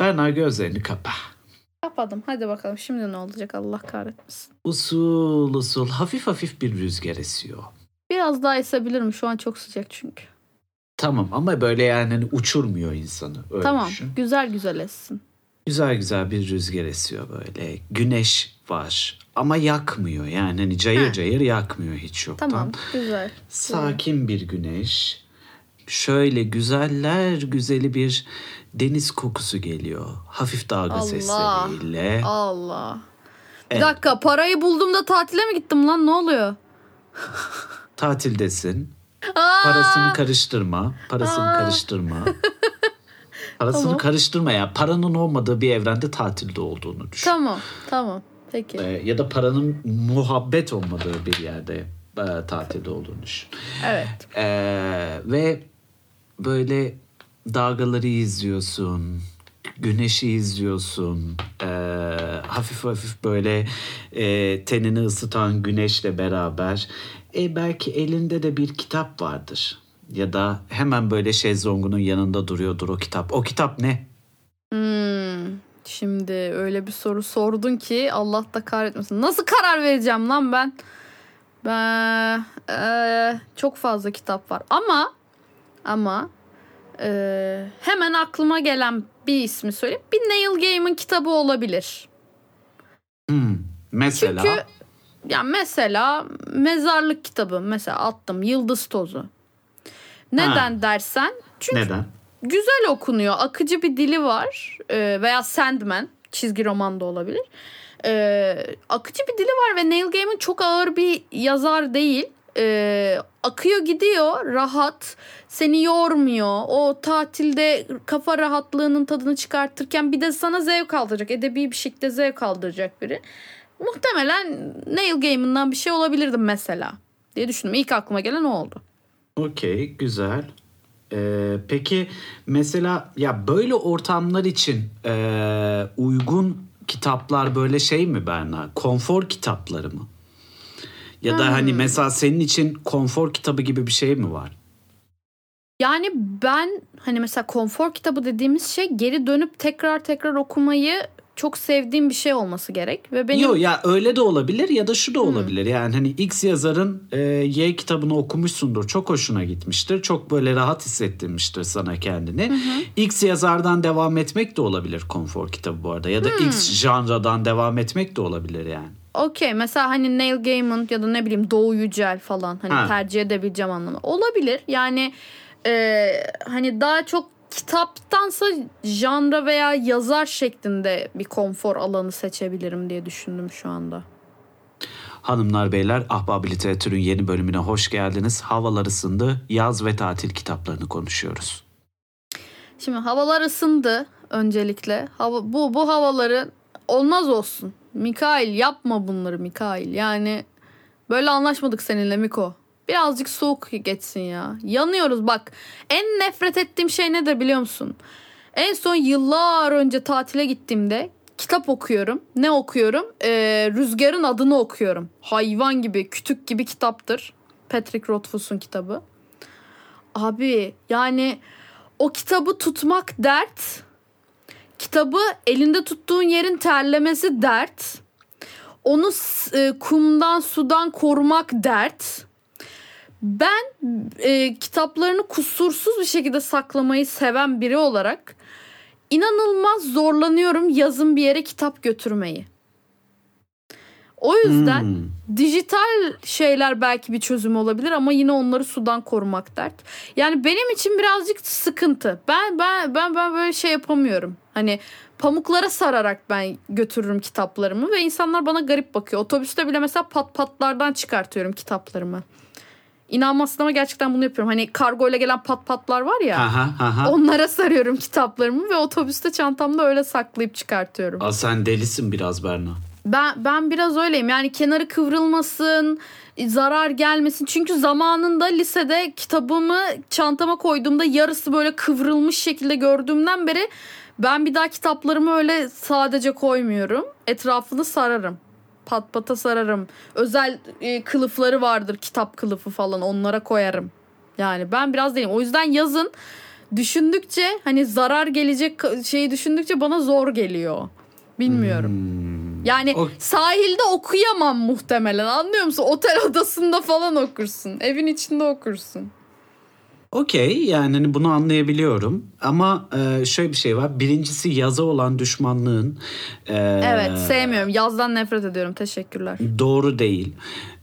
Berna gözlerini kapa. Kapadım. Hadi bakalım şimdi ne olacak Allah kahretmesin. Usul usul hafif hafif bir rüzgar esiyor. Biraz daha esebilirim. Şu an çok sıcak çünkü. Tamam ama böyle yani hani uçurmuyor insanı. Öyle tamam. düşün. Güzel güzel essin. Güzel güzel bir rüzgar esiyor böyle. Güneş var ama yakmıyor yani hani cayır Heh. cayır yakmıyor hiç yoktan. Tamam. Güzel. Sakin bir güneş. Şöyle güzeller güzeli bir deniz kokusu geliyor. Hafif dalga Allah. sesleriyle. Allah. Bir Evet. dakika parayı buldum da tatile mi gittim lan ne oluyor? Tatildesin. Aa! Parasını karıştırma. Parasını Aa. karıştırma. Parasını Tamam. karıştırma ya. Paranın olmadığı bir evrende tatilde olduğunu düşün. Tamam tamam peki. Ee, ya da paranın muhabbet olmadığı bir yerde e, tatilde olduğunu düşün. Evet. Ee, ve böyle dalgaları izliyorsun. Güneşi izliyorsun. Ee, hafif hafif böyle e, tenini ısıtan güneşle beraber. E, belki elinde de bir kitap vardır. Ya da hemen böyle şezlongunun yanında duruyordur o kitap. O kitap ne? Hmm, şimdi öyle bir soru sordun ki Allah da kahretmesin. Nasıl karar vereceğim lan ben? Ben eee, çok fazla kitap var ama ama eee, hemen aklıma gelen bir ismi söyleyeyim. Bir Neil Gaiman kitabı olabilir. Hmm, mesela. Çünkü ya mesela mezarlık kitabı mesela attım Yıldız Tozu. Neden dersen çünkü Neden? güzel okunuyor. Akıcı bir dili var. Ee, veya Sandman çizgi roman da olabilir. Ee, akıcı bir dili var ve Neil Gaiman çok ağır bir yazar değil. Ee, akıyor gidiyor rahat seni yormuyor o tatilde kafa rahatlığının tadını çıkartırken bir de sana zevk aldıracak edebi bir şekilde zevk aldıracak biri muhtemelen Neil Gaiman'dan bir şey olabilirdi mesela diye düşündüm ilk aklıma gelen o oldu Okey, güzel. Ee, peki mesela ya böyle ortamlar için e, uygun kitaplar böyle şey mi Berna? Konfor kitapları mı? Ya da hani mesela senin için konfor kitabı gibi bir şey mi var? Yani ben hani mesela konfor kitabı dediğimiz şey geri dönüp tekrar tekrar okumayı çok sevdiğim bir şey olması gerek ve benim Yok ya öyle de olabilir ya da şu da olabilir. Yani hani X yazarın e, Y kitabını okumuşsundur. Çok hoşuna gitmiştir. Çok böyle rahat hissettirmiştir sana kendini. X yazardan devam etmek de olabilir konfor kitabı bu arada. Ya da X janradan devam etmek de olabilir yani. Okey mesela hani Neil Gaiman ya da ne bileyim Doğu Yücel falan hani Ha. tercih edebileceğim anlamı olabilir. Yani e, hani daha çok kitaptansa janra veya yazar şeklinde bir konfor alanı seçebilirim diye düşündüm şu anda. Hanımlar beyler Ahbab Literatür'ün yeni bölümüne hoş geldiniz. Havalar ısındı. Yaz ve tatil kitaplarını konuşuyoruz. Şimdi havalar ısındı öncelikle. Hava, bu bu havaları olmaz olsun. Mikail yapma bunları Mikail. Yani böyle anlaşmadık seninle Miko. Birazcık soğuk geçsin ya. Yanıyoruz bak. En nefret ettiğim şey nedir biliyor musun? En son yıllar önce tatile gittiğimde kitap okuyorum. Ne okuyorum? Ee, Rüzgar'ın adını okuyorum. Hayvan gibi, kütük gibi kitaptır. Patrick Rothfuss'un kitabı. Abi yani o kitabı tutmak dert. Kitabı elinde tuttuğun yerin terlemesi dert. Onu e, kumdan sudan korumak dert. Ben e, kitaplarını kusursuz bir şekilde saklamayı seven biri olarak inanılmaz zorlanıyorum yazın bir yere kitap götürmeyi. O yüzden Hmm. dijital şeyler belki bir çözüm olabilir ama yine onları sudan korumak dert. Yani benim için birazcık sıkıntı. Ben ben ben ben böyle şey yapamıyorum. Hani pamuklara sararak ben götürürüm kitaplarımı ve insanlar bana garip bakıyor. Otobüste bile mesela pat patlardan çıkartıyorum kitaplarımı. İnanmazsın ama gerçekten bunu yapıyorum. Hani kargo ile gelen pat patlar var ya. Aha, aha. Onlara sarıyorum kitaplarımı ve otobüste çantamda öyle saklayıp çıkartıyorum. Aa, sen delisin biraz Berna. Ben ben biraz öyleyim. Yani kenarı kıvrılmasın, zarar gelmesin. Çünkü zamanında lisede kitabımı çantama koyduğumda yarısı böyle kıvrılmış şekilde gördüğümden beri ben bir daha kitaplarımı öyle sadece koymuyorum. Etrafını sararım. Pat pata sararım. Özel e, kılıfları vardır, kitap kılıfı falan onlara koyarım. Yani ben biraz değilim. O yüzden yazın düşündükçe hani zarar gelecek şeyi düşündükçe bana zor geliyor. Bilmiyorum. Hmm. Yani O- sahilde okuyamam muhtemelen anlıyor musun? Otel odasında falan okursun. Evin içinde okursun. Okey yani hani bunu anlayabiliyorum ama e, şöyle bir şey var. Birincisi yaza olan düşmanlığın e, Evet sevmiyorum. Yazdan nefret ediyorum. Teşekkürler. doğru değil.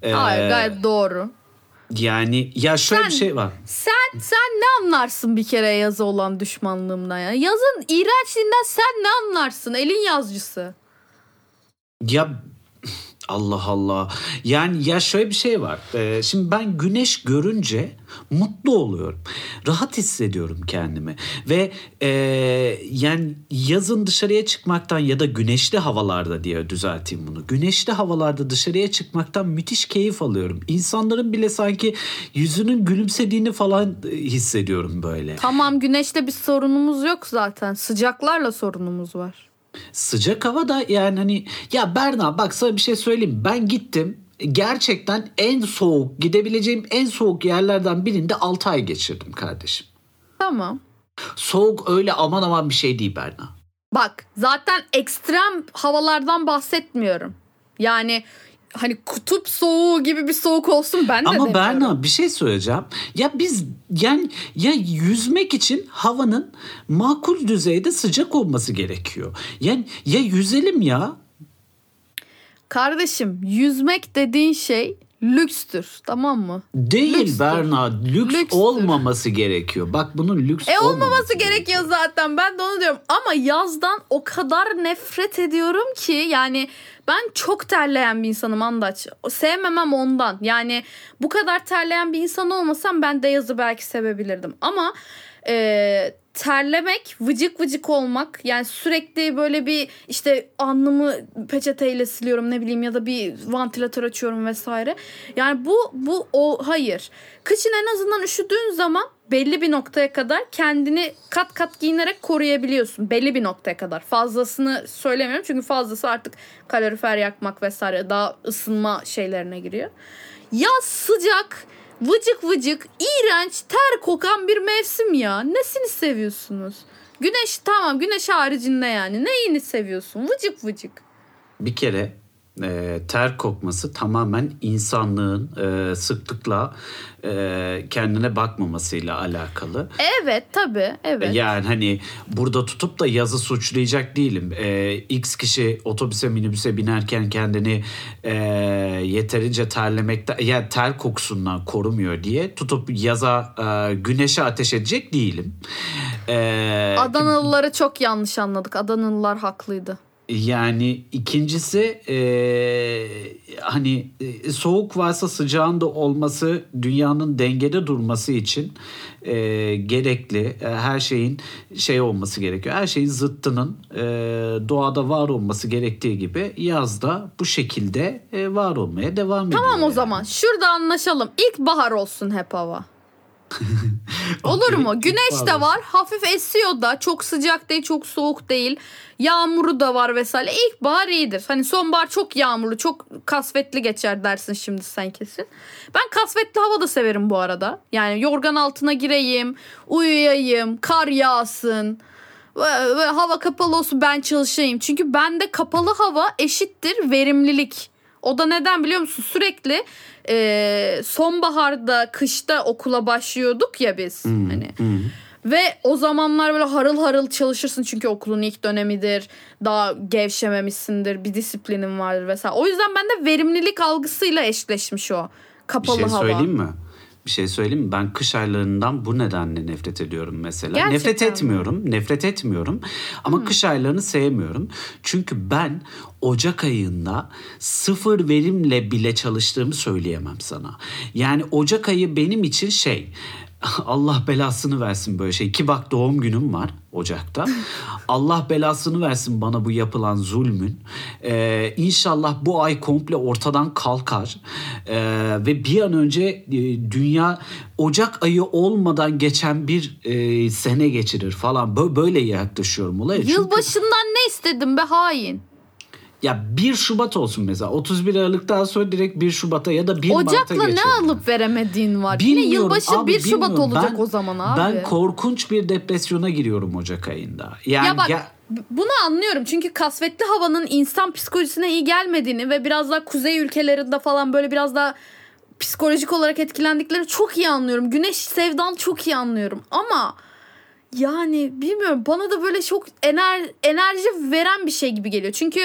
E, Hayır gayet doğru. Yani ya şöyle Sen- bir şey var. Sen sen ne anlarsın bir kere yazı olan düşmanlığımdan ya? Yazın iğrençliğinden sen ne anlarsın? Elin yazıcısı. Ya Allah Allah. Yani ya şöyle bir şey var. Ee, şimdi ben güneş görünce mutlu oluyorum. Rahat hissediyorum kendimi. Ve e, yani yazın dışarıya çıkmaktan ya da güneşli havalarda diye düzelteyim bunu. Güneşli havalarda dışarıya çıkmaktan müthiş keyif alıyorum. İnsanların bile sanki yüzünün gülümsediğini falan e, hissediyorum böyle. Tamam güneşte bir sorunumuz yok zaten. Sıcaklarla sorunumuz var. Sıcak hava da yani hani ya Berna bak sana bir şey söyleyeyim. Ben gittim gerçekten en soğuk gidebileceğim en soğuk yerlerden birinde 6 ay geçirdim kardeşim. Tamam. Soğuk öyle aman aman bir şey değil Berna. Bak zaten ekstrem havalardan bahsetmiyorum. Yani hani kutup soğuğu gibi bir soğuk olsun ben de Ama demiyorum. Berna bir şey söyleyeceğim. Ya biz yani ya yüzmek için havanın makul düzeyde sıcak olması gerekiyor. Yani ya yüzelim ya. Kardeşim yüzmek dediğin şey lükstür tamam mı? Değil Lükstür. Berna. Lüks Lükstür. olmaması gerekiyor. Bak bunun lüks E olmaması olmaması gerekiyor zaten ben de onu diyorum. Ama yazdan o kadar nefret ediyorum ki yani ben çok terleyen bir insanım Andaç. Sevmemem ondan. Yani bu kadar terleyen bir insan olmasam ben de yazı belki sevebilirdim. Ama e, terlemek, vıcık vıcık olmak yani sürekli böyle bir işte alnımı peçeteyle siliyorum ne bileyim ya da bir vantilatör açıyorum vesaire. Yani bu bu o hayır. Kışın en azından üşüdüğün zaman belli bir noktaya kadar kendini kat kat giyinerek koruyabiliyorsun. Belli bir noktaya kadar. Fazlasını söylemiyorum çünkü fazlası artık kalorifer yakmak vesaire daha ısınma şeylerine giriyor. Yaz sıcak, vıcık vıcık, iğrenç, ter kokan bir mevsim ya. Nesini seviyorsunuz? Güneş tamam güneş haricinde yani. Neyini seviyorsun? Vıcık vıcık. Bir kere e, ter kokması tamamen insanlığın e, sıklıkla e, kendine bakmamasıyla alakalı. Evet tabii evet. Yani hani burada tutup da yazı suçlayacak değilim. E, X kişi otobüse minibüse binerken kendini e, yeterince terlemekte yani ter kokusundan korumuyor diye tutup yaza e, güneşe ateş edecek değilim. E, Adanalıları çok yanlış anladık. Adanalılar haklıydı. Yani ikincisi e, hani e, soğuk varsa sıcağın da olması dünyanın dengede durması için e, gerekli. E, her şeyin şey olması gerekiyor. Her şeyin zıttının e, doğada var olması gerektiği gibi yazda bu şekilde e, var olmaya devam ediyor. Tamam o yani. zaman şurada anlaşalım. İlk bahar olsun hep hava. Olur mu? Güneş de var. Hafif esiyor da. Çok sıcak değil, çok soğuk değil. Yağmuru da var vesaire. İlkbahar iyidir. Hani sonbahar çok yağmurlu, çok kasvetli geçer dersin şimdi sen kesin. Ben kasvetli hava da severim bu arada. Yani yorgan altına gireyim, uyuyayım, kar yağsın. Ve, ve hava kapalı olsun ben çalışayım. Çünkü bende kapalı hava eşittir verimlilik. O da neden biliyor musun? Sürekli e, sonbaharda, kışta okula başlıyorduk ya biz. Hani Hı. ve o zamanlar böyle harıl harıl çalışırsın çünkü okulun ilk dönemidir. Daha gevşememişsindir, bir disiplinin vardır vesaire. O yüzden bende verimlilik algısıyla eşleşmiş o Bir kapalı şey hava. söyleyeyim mi? Bir şey söyleyeyim mi? Ben kış aylarından bu nedenle nefret ediyorum mesela. Gerçekten nefret mi? etmiyorum. Nefret etmiyorum. Ama kış aylarını sevmiyorum. Çünkü ben Ocak ayında sıfır verimle bile çalıştığımı söyleyemem sana. Yani Ocak ayı benim için şey Allah belasını versin böyle şey. Ki bak doğum günüm var Ocak'ta. Allah belasını versin bana bu yapılan zulmün. Ee, inşallah bu ay komple ortadan kalkar. Ee, ve bir an önce e, dünya Ocak ayı olmadan geçen bir e, sene geçirir falan. Bö- Böyle yaklaşıyorum olaya. Çünkü- Yılbaşından ne istedim be hain? Ya 1 Şubat olsun mesela. 31 Aralık'tan sonra direkt 1 Şubat'a ya da 1 Mart'a Ocak'la ne alıp veremediğin var. Yine Bilmiyorum yılbaşı abi, 1 Şubat bilmiyorum. olacak Ben- o zaman abi. Ben korkunç bir depresyona giriyorum Ocak ayında. Yani ya bak ya- bunu anlıyorum çünkü kasvetli havanın insan psikolojisine iyi gelmediğini ve biraz daha kuzey ülkelerinde falan böyle biraz daha psikolojik olarak etkilendiklerini çok iyi anlıyorum. Güneş sevdan çok iyi anlıyorum ama yani bilmiyorum bana da böyle çok ener, enerji veren bir şey gibi geliyor. Çünkü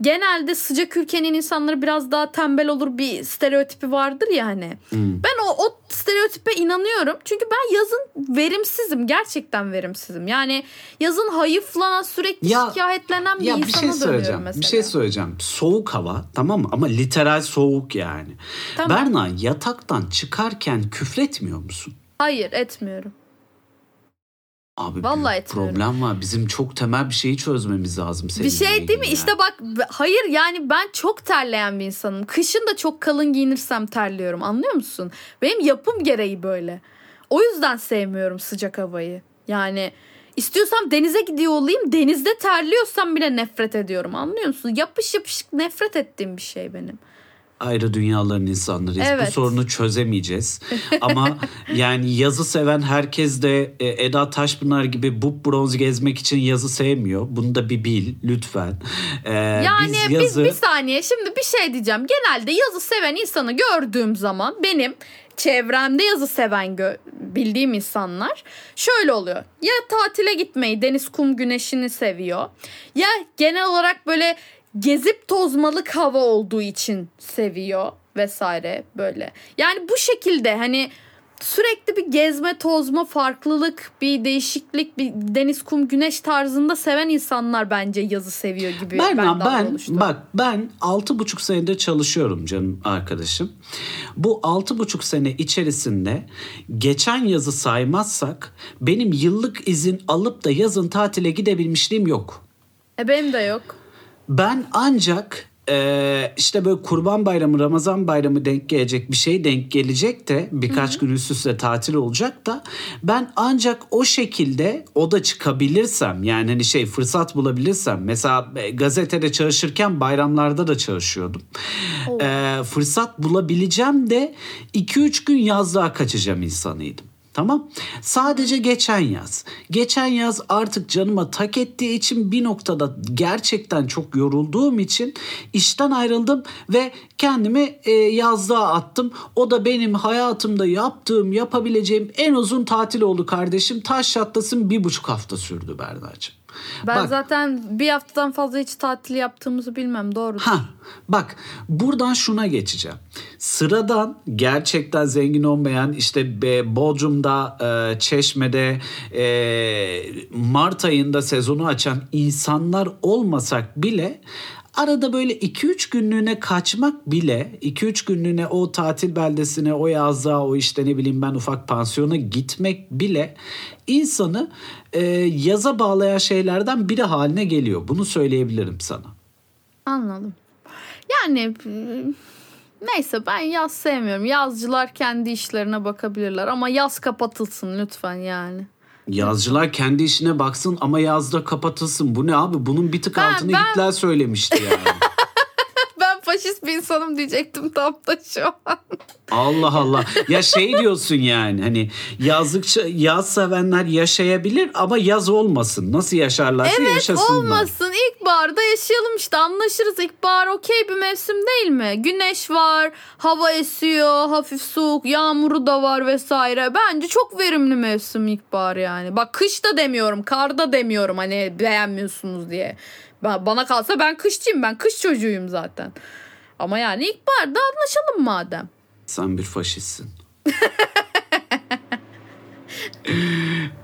genelde sıcak ülkenin insanları biraz daha tembel olur bir stereotipi vardır ya hani. Ben o, o stereotipe inanıyorum. Çünkü ben yazın verimsizim. Gerçekten verimsizim. Yani yazın hayıflanan sürekli Ya- şikayetlenen bir ya bir insana şey dönüyorum söyleyeceğim. mesela. Bir şey söyleyeceğim. Soğuk hava tamam mı? Ama literal soğuk yani. Tamam. Berna yataktan çıkarken küfretmiyor musun? Hayır etmiyorum. Abi Vallahi büyük etmiyorum. problem var. Bizim çok temel bir şeyi çözmemiz lazım seninle bir şey değil mi? ilgili İşte bak hayır yani ben çok terleyen bir insanım. Kışın da çok kalın giyinirsem terliyorum. Anlıyor musun? Benim yapım gereği böyle. O yüzden sevmiyorum sıcak havayı. Yani istiyorsam denize gidiyor olayım. Denizde terliyorsam bile nefret ediyorum. Anlıyor musun? Yapış yapış nefret ettiğim bir şey benim. Ayrı dünyaların insanlarıyız. Bu Evet. sorunu çözemeyeceğiz. Ama yani yazı seven herkes de e, Eda Taşpınar gibi bu bronz gezmek için yazı sevmiyor. Bunu da bir bil lütfen. Ee, Yani biz biz, yazı bir saniye şimdi bir şey diyeceğim. Genelde yazı seven insanı gördüğüm zaman benim çevremde yazı seven gö- bildiğim insanlar şöyle oluyor. Ya tatile gitmeyi, deniz, kum, güneşini seviyor. Ya genel olarak böyle gezip tozmalık hava olduğu için seviyor vesaire böyle. Yani bu şekilde hani sürekli bir gezme, tozma, farklılık, bir değişiklik, bir deniz, kum, güneş tarzında seven insanlar bence yazı seviyor gibi. Berna ben oluştu. bak ben altı buçuk senedir çalışıyorum canım arkadaşım. Bu altı buçuk sene içerisinde geçen yazı saymazsak benim yıllık izin alıp da yazın tatile gidebilmişliğim yok. E benim de yok. Ben ancak e, işte böyle kurban bayramı Ramazan bayramı denk gelecek bir şey denk gelecek de birkaç gün üst üste tatil olacak da ben ancak o şekilde o da çıkabilirsem yani hani şey fırsat bulabilirsem mesela e, gazetede çalışırken bayramlarda da çalışıyordum. E, fırsat bulabileceğim de 2-3 gün yazlığa kaçacağım insanıydım. Tamam. Sadece geçen yaz. Geçen yaz artık canıma tak ettiği için bir noktada gerçekten çok yorulduğum için işten ayrıldım ve kendimi e, yazlığa attım. O da benim hayatımda yaptığım, yapabileceğim en uzun tatil oldu kardeşim. Taş çatlasın bir buçuk hafta sürdü Berna'cığım. Ben Bak- zaten bir haftadan fazla hiç tatil yaptığımızı bilmem doğru. Ha bak buradan şuna geçeceğim. Sıradan gerçekten zengin olmayan işte Bodrum'da, e, Çeşme'de, e, Mart ayında sezonu açan insanlar olmasak bile arada böyle 2-3 günlüğüne kaçmak bile 2-3 günlüğüne o tatil beldesine o yazlığa o işte ne bileyim ben ufak pansiyona gitmek bile insanı e, yaza bağlayan şeylerden biri haline geliyor. Bunu söyleyebilirim sana. Anladım. Yani neyse ben yaz sevmiyorum. Yazcılar kendi işlerine bakabilirler ama yaz kapatılsın lütfen yani. Yazcılar kendi işine baksın ama yazda kapatılsın. Bu ne abi? Bunun bir tık Ben- altını ben- Hitler söylemişti yani. Bir insanım diyecektim tam da şu an. Allah Allah. Ya şey diyorsun yani hani yazlıkça yaz sevenler yaşayabilir ama yaz olmasın. Nasıl yaşarlarsa Evet yaşasınlar. olmasın. İlkbaharda yaşayalım işte anlaşırız. İlkbahar okey bir mevsim değil mi? Güneş var, hava esiyor, hafif soğuk, yağmuru da var vesaire. Bence çok verimli mevsim ilkbahar yani. Bak kış da demiyorum, kar da demiyorum hani beğenmiyorsunuz diye. Ba- Bana kalsa ben kışçıyım, ben kış çocuğuyum zaten. Ama yani ilkbaharda anlaşalım madem. Sen bir faşistsin.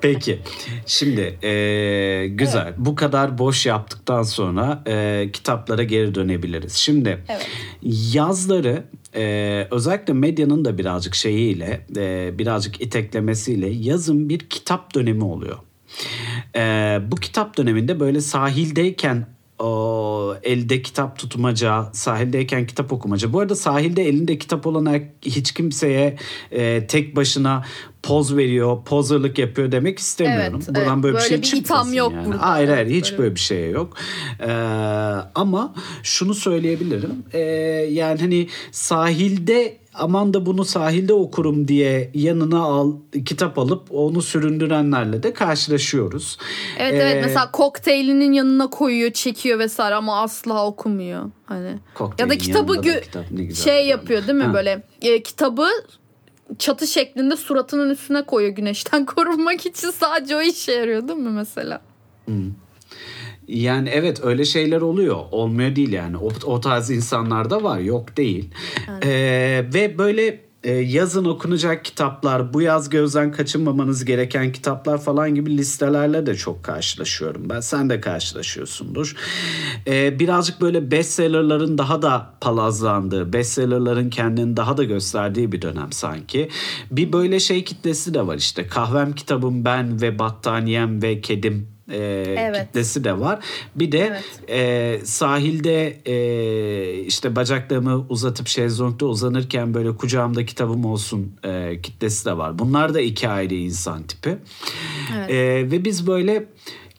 Peki. Şimdi eee, güzel. Bu kadar boş yaptıktan sonra eee, kitaplara geri dönebiliriz. Şimdi Evet. yazları eee, özellikle medyanın da birazcık şeyiyle eee, birazcık iteklemesiyle yazın bir kitap dönemi oluyor. Eee, bu kitap döneminde böyle sahildeyken o elde kitap tutmaca, sahildeyken kitap okumaca. Bu arada sahilde elinde kitap olan her- hiç kimseye e, tek başına poz veriyor, pozerlık yapıyor demek istemiyorum. Evet, Buradan evet. böyle bir Böyle şey bir itham yok yani. burada. Hayır hayır hiç Böyle- böyle bir şey yok. Ee, ama şunu söyleyebilirim. Ee, yani hani sahilde aman da bunu sahilde okurum diye yanına al kitap alıp onu süründürenlerle de karşılaşıyoruz. Evet Ee, evet mesela kokteylinin yanına koyuyor, çekiyor vesaire ama asla okumuyor. Hani ya da kitabı gö- kitap şey yapıyor değil mi Ha. böyle e, kitabı çatı şeklinde suratının üstüne koyuyor güneşten korunmak için sadece o işe yarıyor değil mi mesela? Yani evet öyle şeyler oluyor. Olmuyor değil yani. O, o tarz insanlar da var. Yok değil. Ee, ve böyle e, yazın okunacak kitaplar, bu yaz gözden kaçınmamanız gereken kitaplar falan gibi listelerle de çok karşılaşıyorum. Ben sen de karşılaşıyorsundur. Ee, birazcık böyle bestsellerların daha da palazlandığı, bestsellerların kendini daha da gösterdiği bir dönem sanki. Bir böyle şey kitlesi de var işte. Kahvem kitabım ben ve battaniyem ve kedim e, Evet. kitlesi de var. Bir de e, sahilde e, işte bacaklarımı uzatıp şezlongda uzanırken böyle kucağımda kitabım olsun e, kitlesi de var. Bunlar da iki ayrı insan tipi. Evet. E, ve biz böyle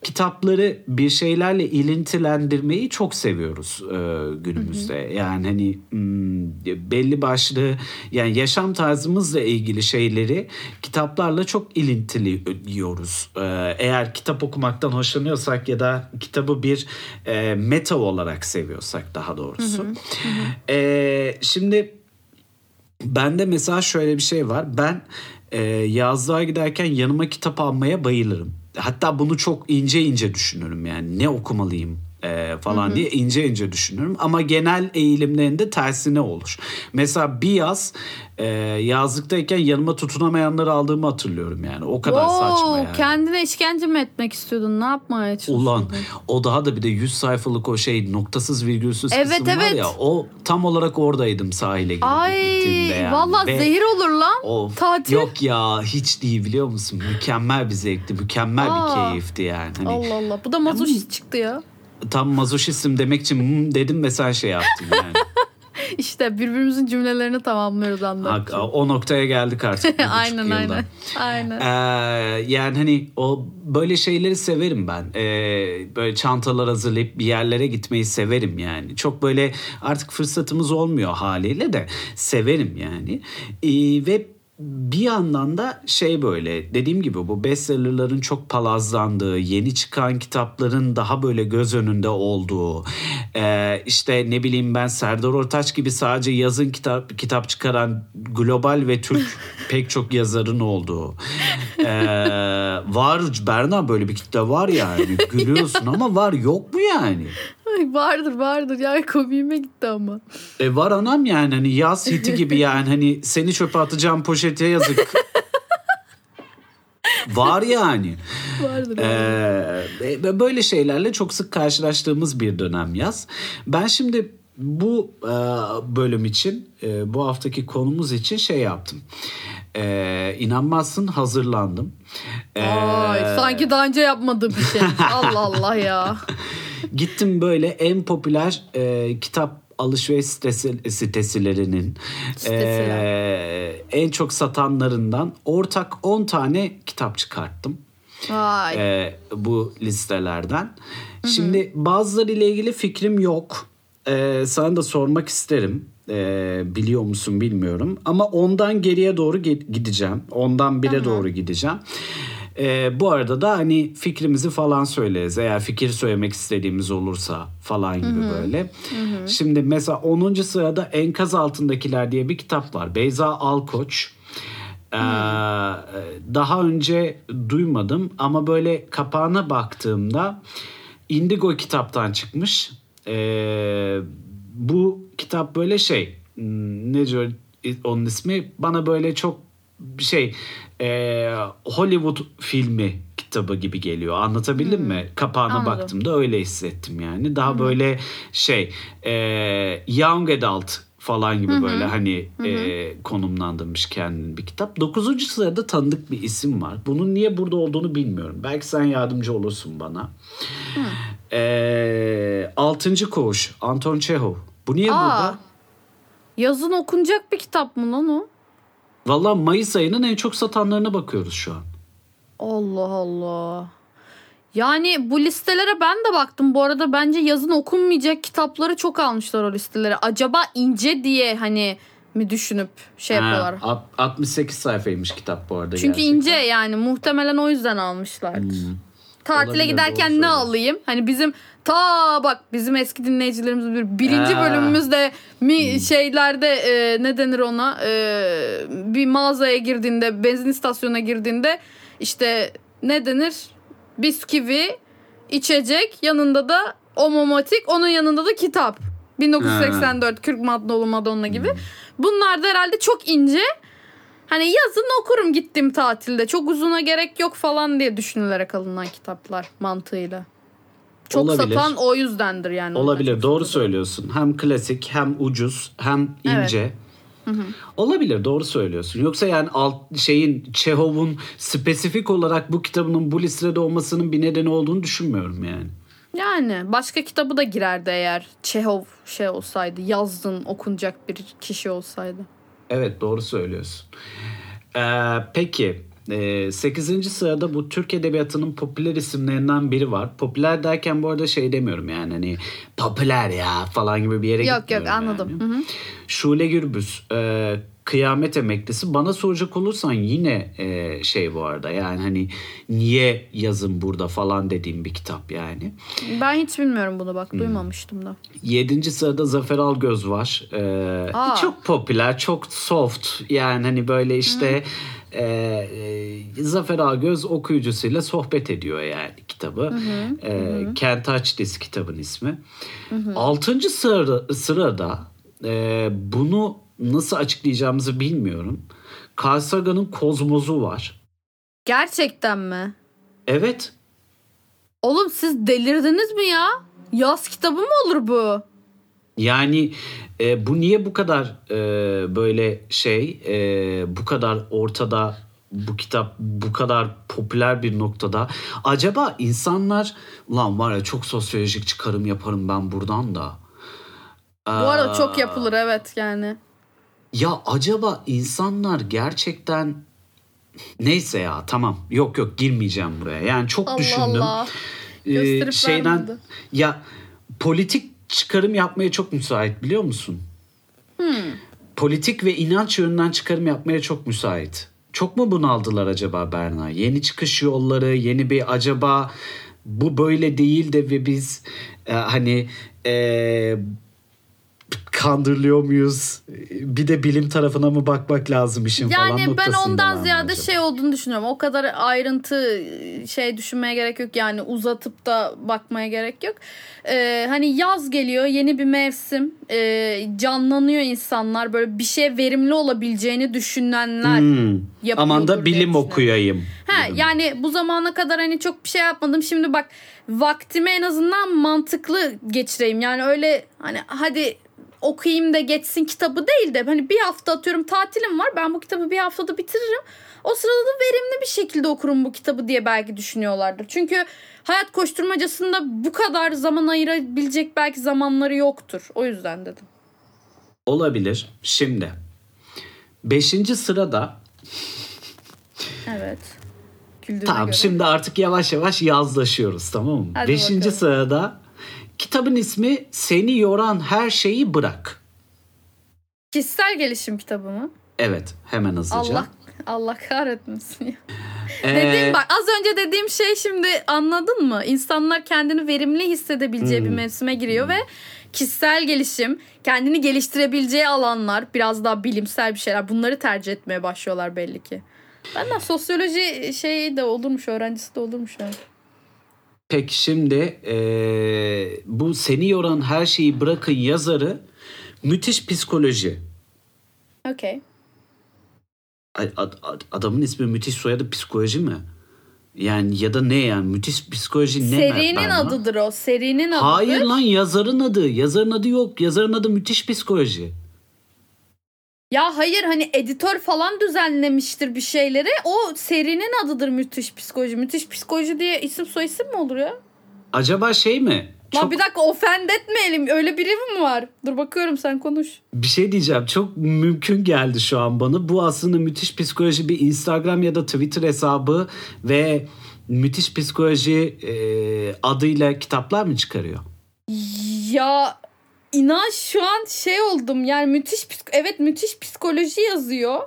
kitapları bir şeylerle ilintilendirmeyi çok seviyoruz e, günümüzde. Yani hani hmm, belli başlı yani yaşam tarzımızla ilgili şeyleri kitaplarla çok ilintiliyoruz. E, eğer kitap okumaktan hoşlanıyorsak ya da kitabı bir e, meta olarak seviyorsak daha doğrusu. E, şimdi Bende mesela şöyle bir şey var. Ben e, yazlığa giderken yanıma kitap almaya bayılırım. Hatta bunu çok ince ince düşünürüm yani. Ne okumalıyım e, falan diye ince ince düşünürüm. Ama genel eğilimlerinde tersine olur. Mesela bir yaz e, yazlıktayken yanıma tutunamayanları aldığımı hatırlıyorum yani. O kadar saçma Oo, yani. Kendine işkence mi etmek istiyordun? Ne yapmaya çalışıyordun? Ulan o daha da bir de 100 sayfalık o şey noktasız virgülsüz Evet, kısım var evet. ya o tam olarak oradaydım sahile gidip Ay gittiğimde yani. vallahi Ve- zehir olur lan. Of, Tatil. Yok ya hiç değil biliyor musun? Mükemmel bir zevkti, mükemmel bir Aa. keyifti yani. Hani Allah Allah. Bu da mazoşist çıktı ya. Tam mazoşistim demek için hmm dedim ve sen şey yaptın yani. İşte birbirimizin cümlelerini tamamlıyoruz anlattık. o noktaya geldik artık. aynen aynen. Aynen. Ee, yani hani o böyle şeyleri severim ben. Ee, böyle çantalar hazırlayıp bir yerlere gitmeyi severim yani. Çok böyle artık fırsatımız olmuyor haliyle de severim yani. Ee, ve bir yandan da şey böyle dediğim gibi bu bestsellerların çok palazlandığı, yeni çıkan kitapların daha böyle göz önünde olduğu, e, işte ne bileyim ben Serdar Ortaç gibi sadece yazın kitap kitap çıkaran global ve Türk pek çok yazarın olduğu. E, var Berna böyle bir kitle var yani gülüyorsun ama var yok mu yani? Ay, vardır vardır ya komiğime gitti ama. E var anam yani hani yaz hiti gibi yani hani seni çöpe atacağım poşete yazık. var yani. Vardır. Ee, e, böyle şeylerle çok sık karşılaştığımız bir dönem yaz. Ben şimdi bu e, bölüm için, e, bu haftaki konumuz için şey yaptım. E, inanmazsın hazırlandım. E, Ay, sanki daha önce yapmadığım bir şey. Allah Allah ya. Gittim böyle en popüler e, kitap alışveriş sitesi, sitesilerinin Sitesiler. e, en çok satanlarından ortak 10 tane kitap çıkarttım. Vay. e, bu listelerden. Şimdi bazıları ile ilgili fikrim yok. E, sana da sormak isterim. E, biliyor musun bilmiyorum. Ama ondan geriye doğru ge- gideceğim. Ondan bire doğru gideceğim. E, bu arada da hani fikrimizi falan söyleriz. Eğer fikir söylemek istediğimiz olursa falan gibi böyle. Şimdi mesela 10. sırada Enkaz Altındakiler diye bir kitap var. Beyza Alkoç. Ee, daha önce duymadım ama böyle kapağına baktığımda Indigo kitaptan çıkmış. Ee, bu kitap böyle şey hmm, ne diyor onun ismi bana böyle çok şey e, Hollywood filmi kitabı gibi geliyor. Anlatabildim mi? Kapağına Anladım. baktığımda öyle hissettim yani. Daha böyle şey e, young adult falan gibi böyle hani e, konumlandırmış kendini bir kitap. Dokuzuncu sırada tanıdık bir isim var. Bunun niye burada olduğunu bilmiyorum. Belki sen yardımcı olursun bana. E, Altıncı Koğuş. Anton Çehov. Bu niye Aa, burada? yazın okunacak bir kitap mı lan o? Valla Mayıs ayının en çok satanlarına bakıyoruz şu an. Allah Allah. Yani bu listelere ben de baktım. Bu arada bence yazın okunmayacak kitapları çok almışlar o listelere. Acaba ince diye hani mi düşünüp şey Ha, yapıyorlar. alt- 68 sayfaymış kitap bu arada Çünkü gerçekten. ince yani muhtemelen o yüzden almışlardır. Tatile Olabilir, doğru giderken ne alayım? Hani bizim ta bak bizim eski dinleyicilerimiz bir birinci Ha. bölümümüzde mi şeylerde e, ne denir ona E, bir mağazaya girdiğinde benzin istasyonuna girdiğinde işte ne denir bisküvi içecek yanında da omomatik onun yanında da kitap 1984 Kürk Madnolu Madonna gibi. Bunlar da herhalde çok ince. Hani yazın okurum gittim tatilde. Çok uzuna gerek yok falan diye düşünülerek alınan kitaplar mantığıyla. Çok Olabilir. satan o yüzdendir yani. Olabilir doğru satıyor. söylüyorsun. Hem klasik hem ucuz hem ince. Olabilir doğru söylüyorsun. Yoksa yani alt şeyin Çehov'un spesifik olarak bu kitabının bu listede olmasının bir nedeni olduğunu düşünmüyorum yani. Yani başka kitabı da girerdi eğer Çehov şey olsaydı. Yazdın okunacak bir kişi olsaydı. Evet doğru söylüyorsun. Ee, peki 8. sırada bu Türk Edebiyatı'nın popüler isimlerinden biri var. Popüler derken bu arada şey demiyorum yani hani popüler ya falan gibi bir yere Yok yok gitmiyorum anladım. yani. Hı hı. Şule Gürbüz e, Kıyamet Emeklisi bana soracak olursan yine e, şey bu arada yani hani niye yazın burada falan dediğim bir kitap yani. Ben hiç bilmiyorum bunu bak duymamıştım da. Yedinci sırada Zafer Algöz var. Ee, Aa. çok popüler, çok soft. Yani hani böyle işte e, e, Zafer Algöz okuyucusuyla sohbet ediyor yani kitabı. Ee, Kent Açtis kitabın ismi. Altıncı sıra, sırada e, bunu nasıl açıklayacağımızı bilmiyorum. Carl Sagan'ın Kozmoz'u var. Gerçekten mi? Evet. Oğlum siz delirdiniz mi ya? Yaz kitabı mı olur bu? Yani e, bu niye bu kadar e, böyle şey e, bu kadar ortada bu kitap bu kadar popüler bir noktada acaba insanlar lan var ya çok sosyolojik çıkarım yaparım ben buradan da. Bu arada çok yapılır evet yani. Ya acaba insanlar gerçekten neyse ya tamam yok yok girmeyeceğim buraya. Yani çok Allah düşündüm. Allah. Ee, Gösterip şeyden vermedi. ya politik çıkarım yapmaya çok müsait biliyor musun? Hmm. Politik ve inanç yönünden çıkarım yapmaya çok müsait. Çok mu bunaldılar acaba Berna? Yeni çıkış yolları, yeni bir acaba bu böyle değil de ve biz e, hani e, kandırılıyor muyuz? Bir de bilim tarafına mı bakmak lazım işin falan Yani ben ondan ziyade şey olduğunu düşünüyorum. O kadar ayrıntı şey düşünmeye gerek yok. Yani uzatıp da bakmaya gerek yok. Ee, hani yaz geliyor yeni bir mevsim. Ee, canlanıyor insanlar. Böyle bir şey verimli olabileceğini düşünenler. Hmm. Aman da bilim okuyayım. Ha yani bu zamana kadar hani çok bir şey yapmadım. Şimdi bak vaktimi en azından mantıklı geçireyim. Yani öyle hani hadi okuyayım da geçsin kitabı değil de hani bir hafta atıyorum tatilim var. Ben bu kitabı bir haftada bitiririm. O sırada da verimli bir şekilde okurum bu kitabı diye belki düşünüyorlardır. Çünkü hayat koşturmacasında bu kadar zaman ayırabilecek belki zamanları yoktur. O yüzden dedim. Olabilir. Şimdi. Beşinci sırada Evet. Güldüğüne Tamam göre. şimdi artık yavaş yavaş yazlaşıyoruz tamam mı? Hadi Beşinci bakalım. sırada kitabın ismi Seni Yoran Her Şeyi Bırak. Kişisel gelişim kitabı mı? Evet hemen hızlıca. Allah Allah kahretmesin ya. Ee, Dediğim bak az önce dediğim şey şimdi anladın mı? İnsanlar kendini verimli hissedebileceği bir mevsime giriyor ve kişisel gelişim, kendini geliştirebileceği alanlar, biraz daha bilimsel bir şeyler bunları tercih etmeye başlıyorlar belli ki. Benden sosyoloji şeyi de olurmuş, öğrencisi de olurmuş yani. Peki şimdi ee, bu Seni Yoran Her Şeyi Bırakın yazarı müthiş psikoloji. Okey. Ad- ad- adamın ismi müthiş soyadı psikoloji mi? Yani ya da ne yani müthiş psikoloji ne? Serinin adıdır o. Serinin adıdır. Hayır lan yazarın adı. Yazarın adı yok. Yazarın adı müthiş psikoloji. Ya hayır hani editör falan düzenlemiştir bir şeyleri. O serinin adıdır müthiş psikoloji. Müthiş psikoloji diye isim soy isim mi olur ya? Acaba şey mi? Lan çok bir dakika offend etmeyelim. Öyle biri mi var? Dur bakıyorum sen konuş. bir şey diyeceğim. Çok mümkün geldi şu an bana. Bu aslında müthiş psikoloji bir Instagram ya da Twitter hesabı ve müthiş psikoloji e, adıyla kitaplar mı çıkarıyor? Ya inan şu an şey oldum. Yani müthiş evet müthiş psikoloji yazıyor.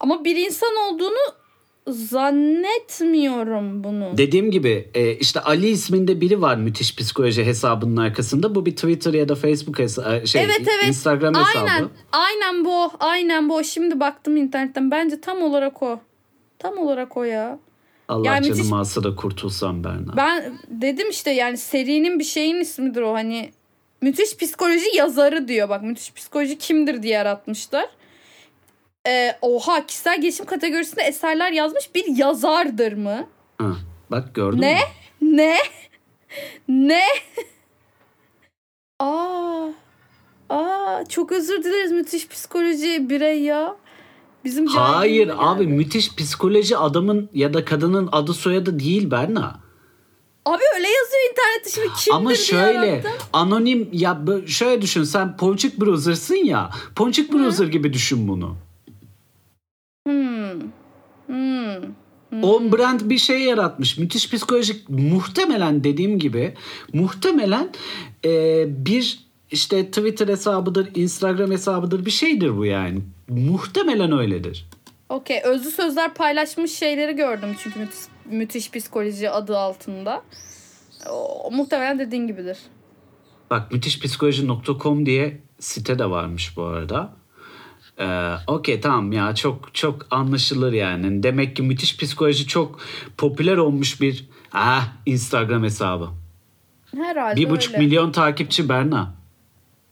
Ama bir insan olduğunu zannetmiyorum bunu. Dediğim gibi e, işte Ali isminde biri var müthiş psikoloji hesabının arkasında. Bu bir Twitter ya da Facebook hesabı, şey, Evet, evet. Instagram hesabı. Aynen. Aynen bu. Aynen bu. Şimdi baktım internetten. Bence tam olarak o. Tam olarak o ya. Allah Yani canım müthiş- alsa da kurtulsam Berna. Ben dedim işte yani serinin bir şeyin ismidir o hani. Müthiş psikoloji yazarı diyor. Bak müthiş psikoloji kimdir diye aratmışlar. Ee, oha kişisel gelişim kategorisinde eserler yazmış bir yazardır mı? Ha, bak gördün Ne? mü? Ne? Ne? Aa. Aa çok özür dileriz müthiş psikoloji birey ya. Bizim Hayır abi geldi. müthiş psikoloji adamın ya da kadının adı soyadı değil Berna. Abi öyle yazıyor internette şimdi kimdir Ama şöyle anonim ya şöyle düşün sen Ponçik Browser'sın ya. Ponçik Browser gibi düşün bunu. Hmm. Hmm. On brand bir şey yaratmış. Müthiş psikolojik muhtemelen dediğim gibi muhtemelen e, bir işte Twitter hesabıdır, Instagram hesabıdır bir şeydir bu yani. Muhtemelen öyledir. Okey. Özlü sözler paylaşmış şeyleri gördüm çünkü müthiş, müthiş psikoloji adı altında. O, muhtemelen dediğin gibidir. Bak müthişpsikoloji.com diye site de varmış bu arada. Ee, Okey tamam ya çok çok anlaşılır yani. Demek ki müthiş psikoloji çok popüler olmuş bir ah, Instagram hesabı. Herhalde Bir buçuk öyle. milyon takipçi Berna.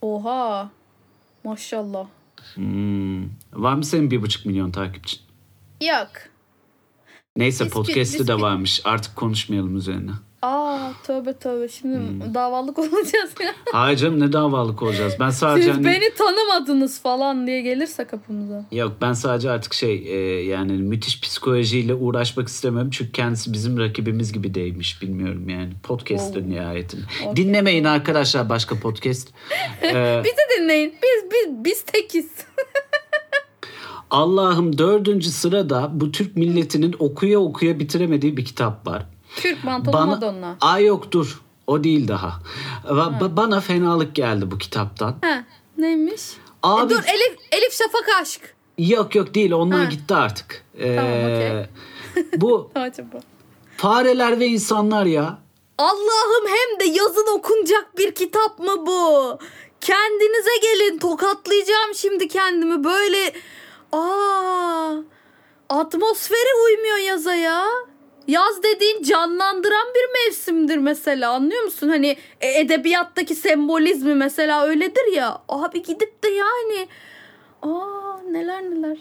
Oha. Maşallah. Hmm. Var mı senin bir buçuk milyon takipçin? Yok. Neyse podcast'i de varmış. Artık konuşmayalım üzerine. Aa tövbe tövbe şimdi Hmm. davalık olacağız ya. Hayır canım ne davalık olacağız. Ben sadece Siz hani... beni tanımadınız falan diye gelirse kapımıza. Yok ben sadece artık şey e, yani müthiş psikolojiyle uğraşmak istemiyorum. Çünkü kendisi bizim rakibimiz gibi değilmiş bilmiyorum yani. Podcast'ın Oo. nihayetinde. Okey. Dinlemeyin arkadaşlar başka podcast. Ee, Bizi dinleyin. Biz biz biz tekiz. Allah'ım dördüncü sırada bu Türk milletinin okuya okuya bitiremediği bir kitap var. Türk mantolu Bana... Madonna. Ay yok dur o değil daha. Ba- Bana fenalık geldi bu kitaptan. Ha, neymiş? Abi E, dur Elif Elif Şafak aşk. yok yok değil onlar Ha. gitti artık. Ee, Tamam, okey. bu Acaba. fareler ve insanlar ya. Allah'ım hem de yazın okunacak bir kitap mı bu? Kendinize gelin tokatlayacağım şimdi kendimi böyle. Aa, atmosfere uymuyor yaza ya. Yaz dediğin canlandıran bir mevsimdir mesela anlıyor musun? Hani e- edebiyattaki sembolizmi mesela öyledir ya. Abi gidip de yani. Aa neler neler.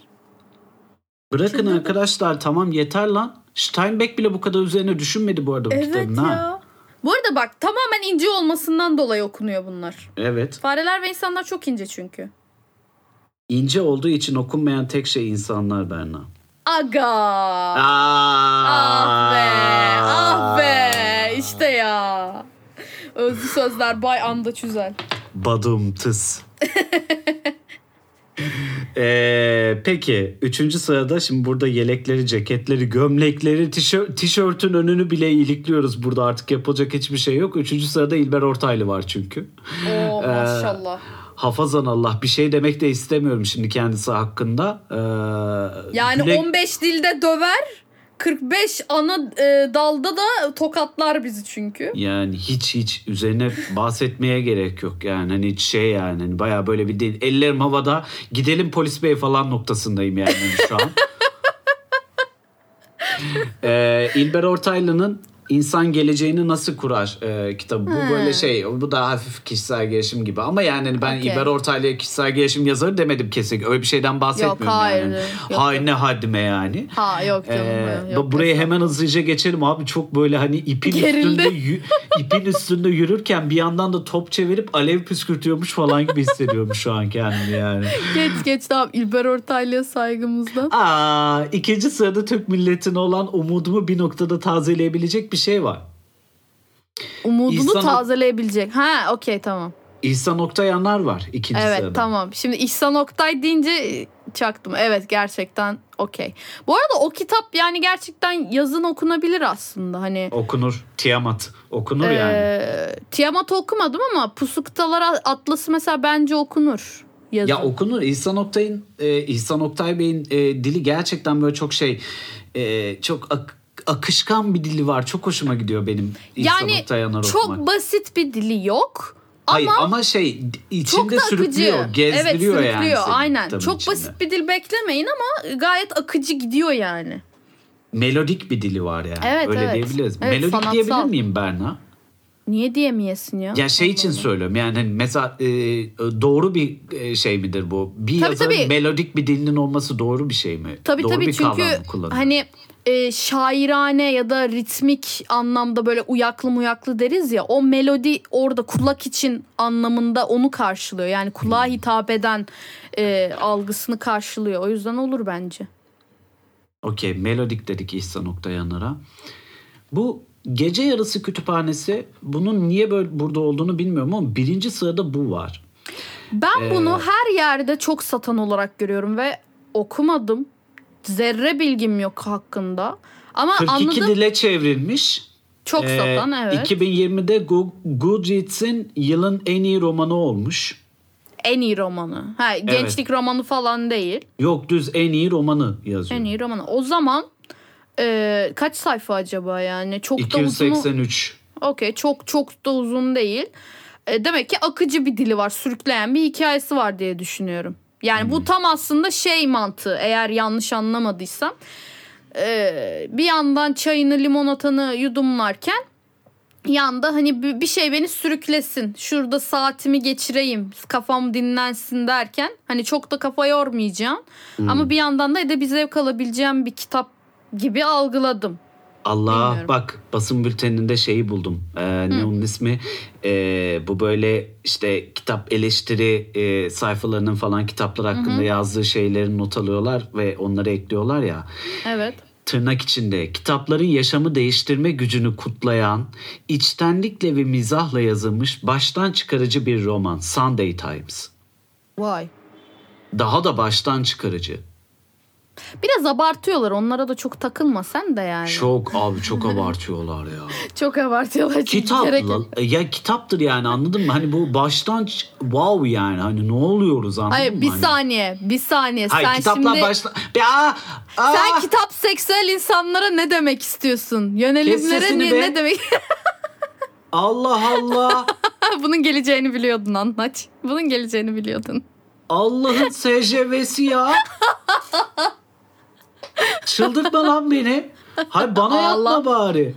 Bırakın Çıldırdım. arkadaşlar tamam yeter lan. Steinbeck bile bu kadar üzerine düşünmedi bu arada bu Evet kitabın ya. ha. Bu arada bak tamamen ince olmasından dolayı okunuyor bunlar. Evet. Fareler ve insanlar çok ince çünkü. İnce olduğu için okunmayan tek şey insanlar Berna. Aga. Aa. Ah be. Ah be. İşte ya. Özlü sözler Bay Anda Çüzel. Badum tıs. Ee, peki üçüncü sırada şimdi burada yelekleri, ceketleri, gömlekleri, tişört, tişörtün önünü bile iyilikliyoruz burada artık yapılacak hiçbir şey yok. Üçüncü sırada İlber Ortaylı var çünkü. Oo Ee, maşallah. Hafazan Allah bir şey demek de istemiyorum şimdi kendisi hakkında. Ee, Yani güle- 15 dilde döver. 45 ana e, dalda da tokatlar bizi çünkü. Yani hiç hiç üzerine bahsetmeye gerek yok yani hani hiç şey yani hani baya böyle bir değil. Ellerim havada gidelim polis bey falan noktasındayım yani hani şu an. ee, İlber Ortaylı'nın İnsan Geleceğini Nasıl Kurar e, kitabı. Bu Ha. böyle şey bu daha hafif kişisel gelişim gibi ama yani hani ben Okey. İlber Ortaylı'ya kişisel gelişim yazarı demedim kesin. Öyle bir şeyden bahsetmiyorum hayır. yani. Yok, Hay yok. ne haddime yani. Ha yok canım. Ee, yok, burayı yok. hemen hızlıca geçelim abi. Çok böyle hani ipin Gerildi. üstünde ipin üstünde yürürken bir yandan da top çevirip alev püskürtüyormuş falan gibi hissediyorum şu an kendimi yani. Geç geç tamam İlber Ortaylı'ya saygımızdan. Aa, ikinci sırada Türk milletine olan umudumu bir noktada tazeleyebilecek bir şey var. Umudunu İhsan- tazeleyebilecek. Ha okey tamam. İhsan Oktayanlar var ikinci Evet sırada. tamam. Şimdi İhsan Oktay deyince çaktım. Evet gerçekten okey. Bu arada o kitap yani gerçekten yazın okunabilir aslında. Hani Okunur. Tiamat. Okunur Ee, yani. Tiamat'ı okumadım ama Pusu Kıtalar Atlası mesela bence okunur. Yazın. Ya okunur. İhsan Oktay'ın e, İhsan Oktay Bey'in e, dili gerçekten böyle çok şey e, çok ak- akışkan bir dili var. Çok hoşuma gidiyor benim yani Oktayanlar çok okumak. basit bir dili yok. Hayır ama ama şey içinde da akıcı. sürüklüyor, gezdiriyor evet, yani. sürüklüyor, seni Aynen. Çok içinde. basit bir dil beklemeyin ama gayet akıcı gidiyor yani. Melodik bir dili var yani. Evet, Öyle evet. diyebiliriz. Evet, Melodik sanatsal. diyebilir miyim Berna? Niye diyemeyesin ya? Ya şey için söylüyorum yani hani mesela e, doğru bir e, şey midir bu? Bir Tabii, yazarın tabii. melodik bir dilinin olması doğru bir şey mi? Tabii doğru tabii bir çünkü hani e, şairane ya da ritmik anlamda böyle uyaklı muyaklı deriz ya o melodi orada kulak için anlamında onu karşılıyor. Yani kulağa Hmm. hitap eden e, algısını karşılıyor. O yüzden olur bence. Okey melodik dedik İhsan Oktayanlar'a. Bu gece yarısı kütüphanesi bunun niye böyle burada olduğunu bilmiyorum ama birinci sırada bu var. Ben Ee, bunu her yerde çok satan olarak görüyorum ve okumadım. Zerre bilgim yok hakkında. Ama 42 anladım dile çevrilmiş. çok Ee, satan evet. 2020'de Go- Goodreads'in yılın en iyi romanı olmuş. En iyi romanı. Ha, gençlik romanı falan değil. Yok düz en iyi romanı yazıyor. En iyi romanı. O zaman e, kaç sayfa acaba yani? Çok da uzun. 283. Okey çok çok da uzun değil. E, demek ki akıcı bir dili var. Sürükleyen bir hikayesi var diye düşünüyorum. Yani bu tam aslında şey mantığı eğer yanlış anlamadıysam. E, bir yandan çayını limonatanı yudumlarken yanda hani bir şey beni sürüklesin. Şurada saatimi geçireyim. Kafam dinlensin derken hani çok da kafa yormayacağım. Ama bir yandan da bir zevk alabileceğim bir kitap gibi algıladım. Allah Bilmiyorum. bak basın bülteninde şeyi buldum. Ee, ne onun ismi? Ee, bu böyle işte kitap eleştiri e, sayfalarının falan kitaplar hakkında yazdığı şeyleri not alıyorlar ve onları ekliyorlar ya. Evet. Tırnak içinde kitapların yaşamı değiştirme gücünü kutlayan, içtenlikle ve mizahla yazılmış baştan çıkarıcı bir roman Sunday Times. Vay. Daha da baştan çıkarıcı. Biraz abartıyorlar. Onlara da çok takılma sen de yani. Çok abi çok abartıyorlar ya. Çok abartıyorlar. Kitap lan. ya kitaptır yani anladın mı? Hani bu baştan wow yani hani ne oluyoruz anladın Hayır mı? bir Hani- saniye. Bir saniye. Hayır sen kitaplar şimdi baştan... Ya, aa! sen kitap seksüel insanlara ne demek istiyorsun? Yönelimlere ne, be. ne demek? Allah Allah. Bunun geleceğini biliyordun anlaç. Bunun geleceğini biliyordun. Allah'ın SJV'si ya. Çıldırtma lan beni. Hayır bana Allah. yapma bari.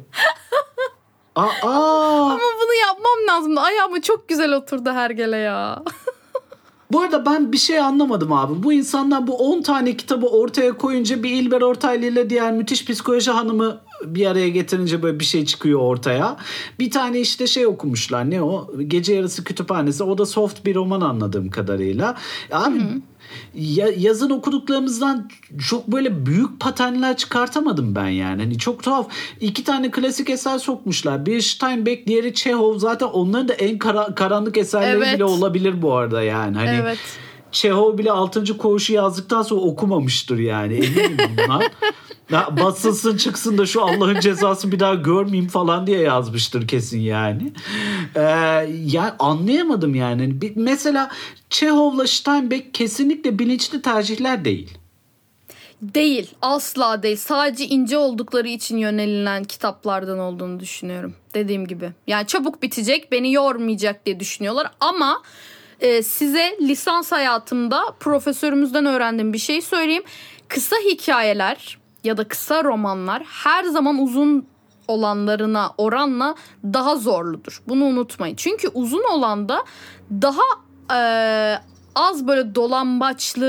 Aa, Ama bunu yapmam lazım. Ayağıma çok güzel oturdu hergele ya. bu arada ben bir şey anlamadım abi. Bu insanlar bu 10 tane kitabı ortaya koyunca bir İlber Ortaylı ile diğer müthiş psikoloji hanımı bir araya getirince böyle bir şey çıkıyor ortaya. Bir tane işte şey okumuşlar. Ne o? Gece yarısı kütüphanesi. O da soft bir roman anladığım kadarıyla. Abi ya, yazın okuduklarımızdan çok böyle büyük paternler çıkartamadım ben yani. Hani çok tuhaf. İki tane klasik eser sokmuşlar. Biri Steinbeck, diğeri Chekhov. Zaten onların da en kara- karanlık eserleri Evet. bile olabilir bu arada yani. Hani Evet. Çehov bile 6. koğuşu yazdıktan sonra okumamıştır yani eminim bundan. Ya basılsın çıksın da şu Allah'ın cezası bir daha görmeyeyim falan diye yazmıştır kesin yani. Ee, yani anlayamadım yani. Bir- Mesela Çehov'la Steinbeck kesinlikle bilinçli tercihler değil. Değil. Asla değil. Sadece ince oldukları için yönelilen kitaplardan olduğunu düşünüyorum. Dediğim gibi. Yani çabuk bitecek, beni yormayacak diye düşünüyorlar. Ama e, size lisans hayatımda profesörümüzden öğrendiğim bir şey söyleyeyim. Kısa hikayeler ya da kısa romanlar her zaman uzun olanlarına oranla daha zorludur. Bunu unutmayın. Çünkü uzun olanda daha e, az böyle dolambaçlı,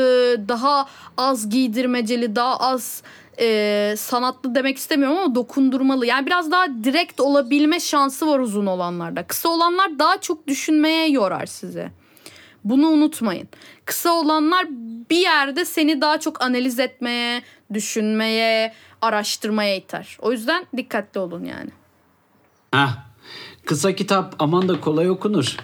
daha az giydirmeceli, daha az e, sanatlı demek istemiyorum ama dokundurmalı. Yani biraz daha direkt olabilme şansı var uzun olanlarda. Kısa olanlar daha çok düşünmeye yorar sizi. Bunu unutmayın. Kısa olanlar bir yerde seni daha çok analiz etmeye, düşünmeye, araştırmaya iter. O yüzden dikkatli olun yani. Heh. Kısa kitap aman da kolay okunur.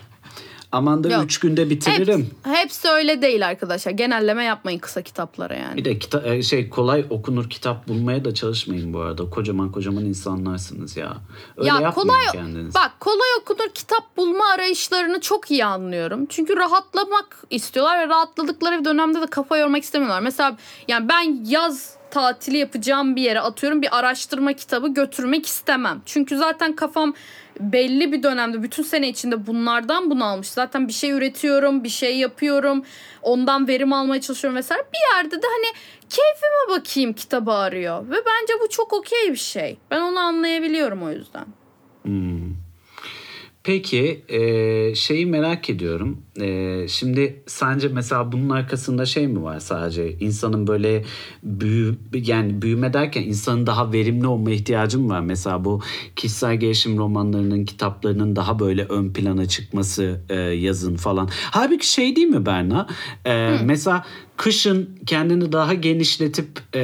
Aman da Yok. üç günde bitiririm. Hep, hepsi öyle değil arkadaşlar. Genelleme yapmayın kısa kitaplara yani. Bir de kita- e, şey kolay okunur kitap bulmaya da çalışmayın bu arada. Kocaman kocaman insanlarsınız ya. Öyle ya yapmayın kolay kendiniz. bak kolay okunur kitap bulma arayışlarını çok iyi anlıyorum. Çünkü rahatlamak istiyorlar ve rahatladıkları bir dönemde de kafa yormak istemiyorlar. Mesela yani ben yaz tatili yapacağım bir yere atıyorum bir araştırma kitabı götürmek istemem. Çünkü zaten kafam belli bir dönemde bütün sene içinde bunlardan bunu almış. Zaten bir şey üretiyorum, bir şey yapıyorum. Ondan verim almaya çalışıyorum vesaire. Bir yerde de hani keyfime bakayım kitabı arıyor. Ve bence bu çok okey bir şey. Ben onu anlayabiliyorum o yüzden. Peki e, şeyi merak ediyorum. E, şimdi sence mesela bunun arkasında şey mi var sadece? İnsanın böyle büyü, yani büyüme derken insanın daha verimli olma ihtiyacı mı var? Mesela bu kişisel gelişim romanlarının, kitaplarının daha böyle ön plana çıkması e, yazın falan. Halbuki şey değil mi Berna? E, mesela kışın kendini daha genişletip e,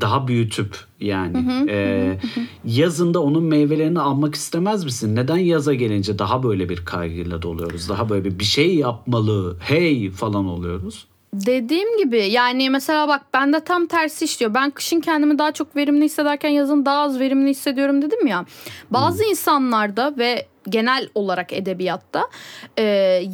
daha büyütüp yani e, yazında onun meyvelerini almak istemez misin? Neden yaza gelince daha böyle bir kaygıyla doluyoruz? Daha böyle bir, bir şey yapmalı, hey falan oluyoruz. Dediğim gibi yani mesela bak bende tam tersi işliyor. Ben kışın kendimi daha çok verimli hissederken yazın daha az verimli hissediyorum dedim ya. Bazı insanlarda ve genel olarak edebiyatta e,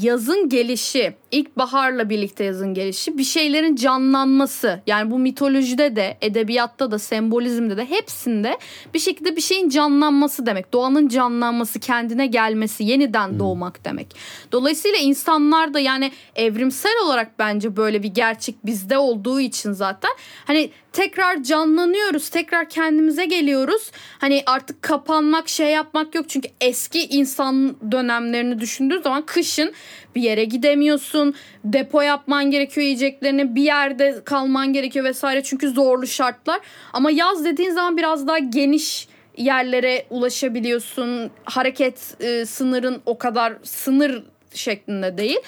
yazın gelişi, ilkbaharla birlikte yazın gelişi bir şeylerin canlanması. Yani bu mitolojide de, edebiyatta da, sembolizmde de hepsinde bir şekilde bir şeyin canlanması demek. Doğanın canlanması, kendine gelmesi, yeniden doğmak demek. Dolayısıyla insanlar da yani evrimsel olarak bence böyle bir gerçek bizde olduğu için zaten hani tekrar canlanıyoruz, tekrar kendimize geliyoruz. Hani artık kapanmak, şey yapmak yok. Çünkü eski insan dönemlerini düşündüğü zaman kışın bir yere gidemiyorsun. Depo yapman gerekiyor yiyeceklerini. Bir yerde kalman gerekiyor vesaire. Çünkü zorlu şartlar. Ama yaz dediğin zaman biraz daha geniş yerlere ulaşabiliyorsun. Hareket e, sınırın o kadar sınır şeklinde değil.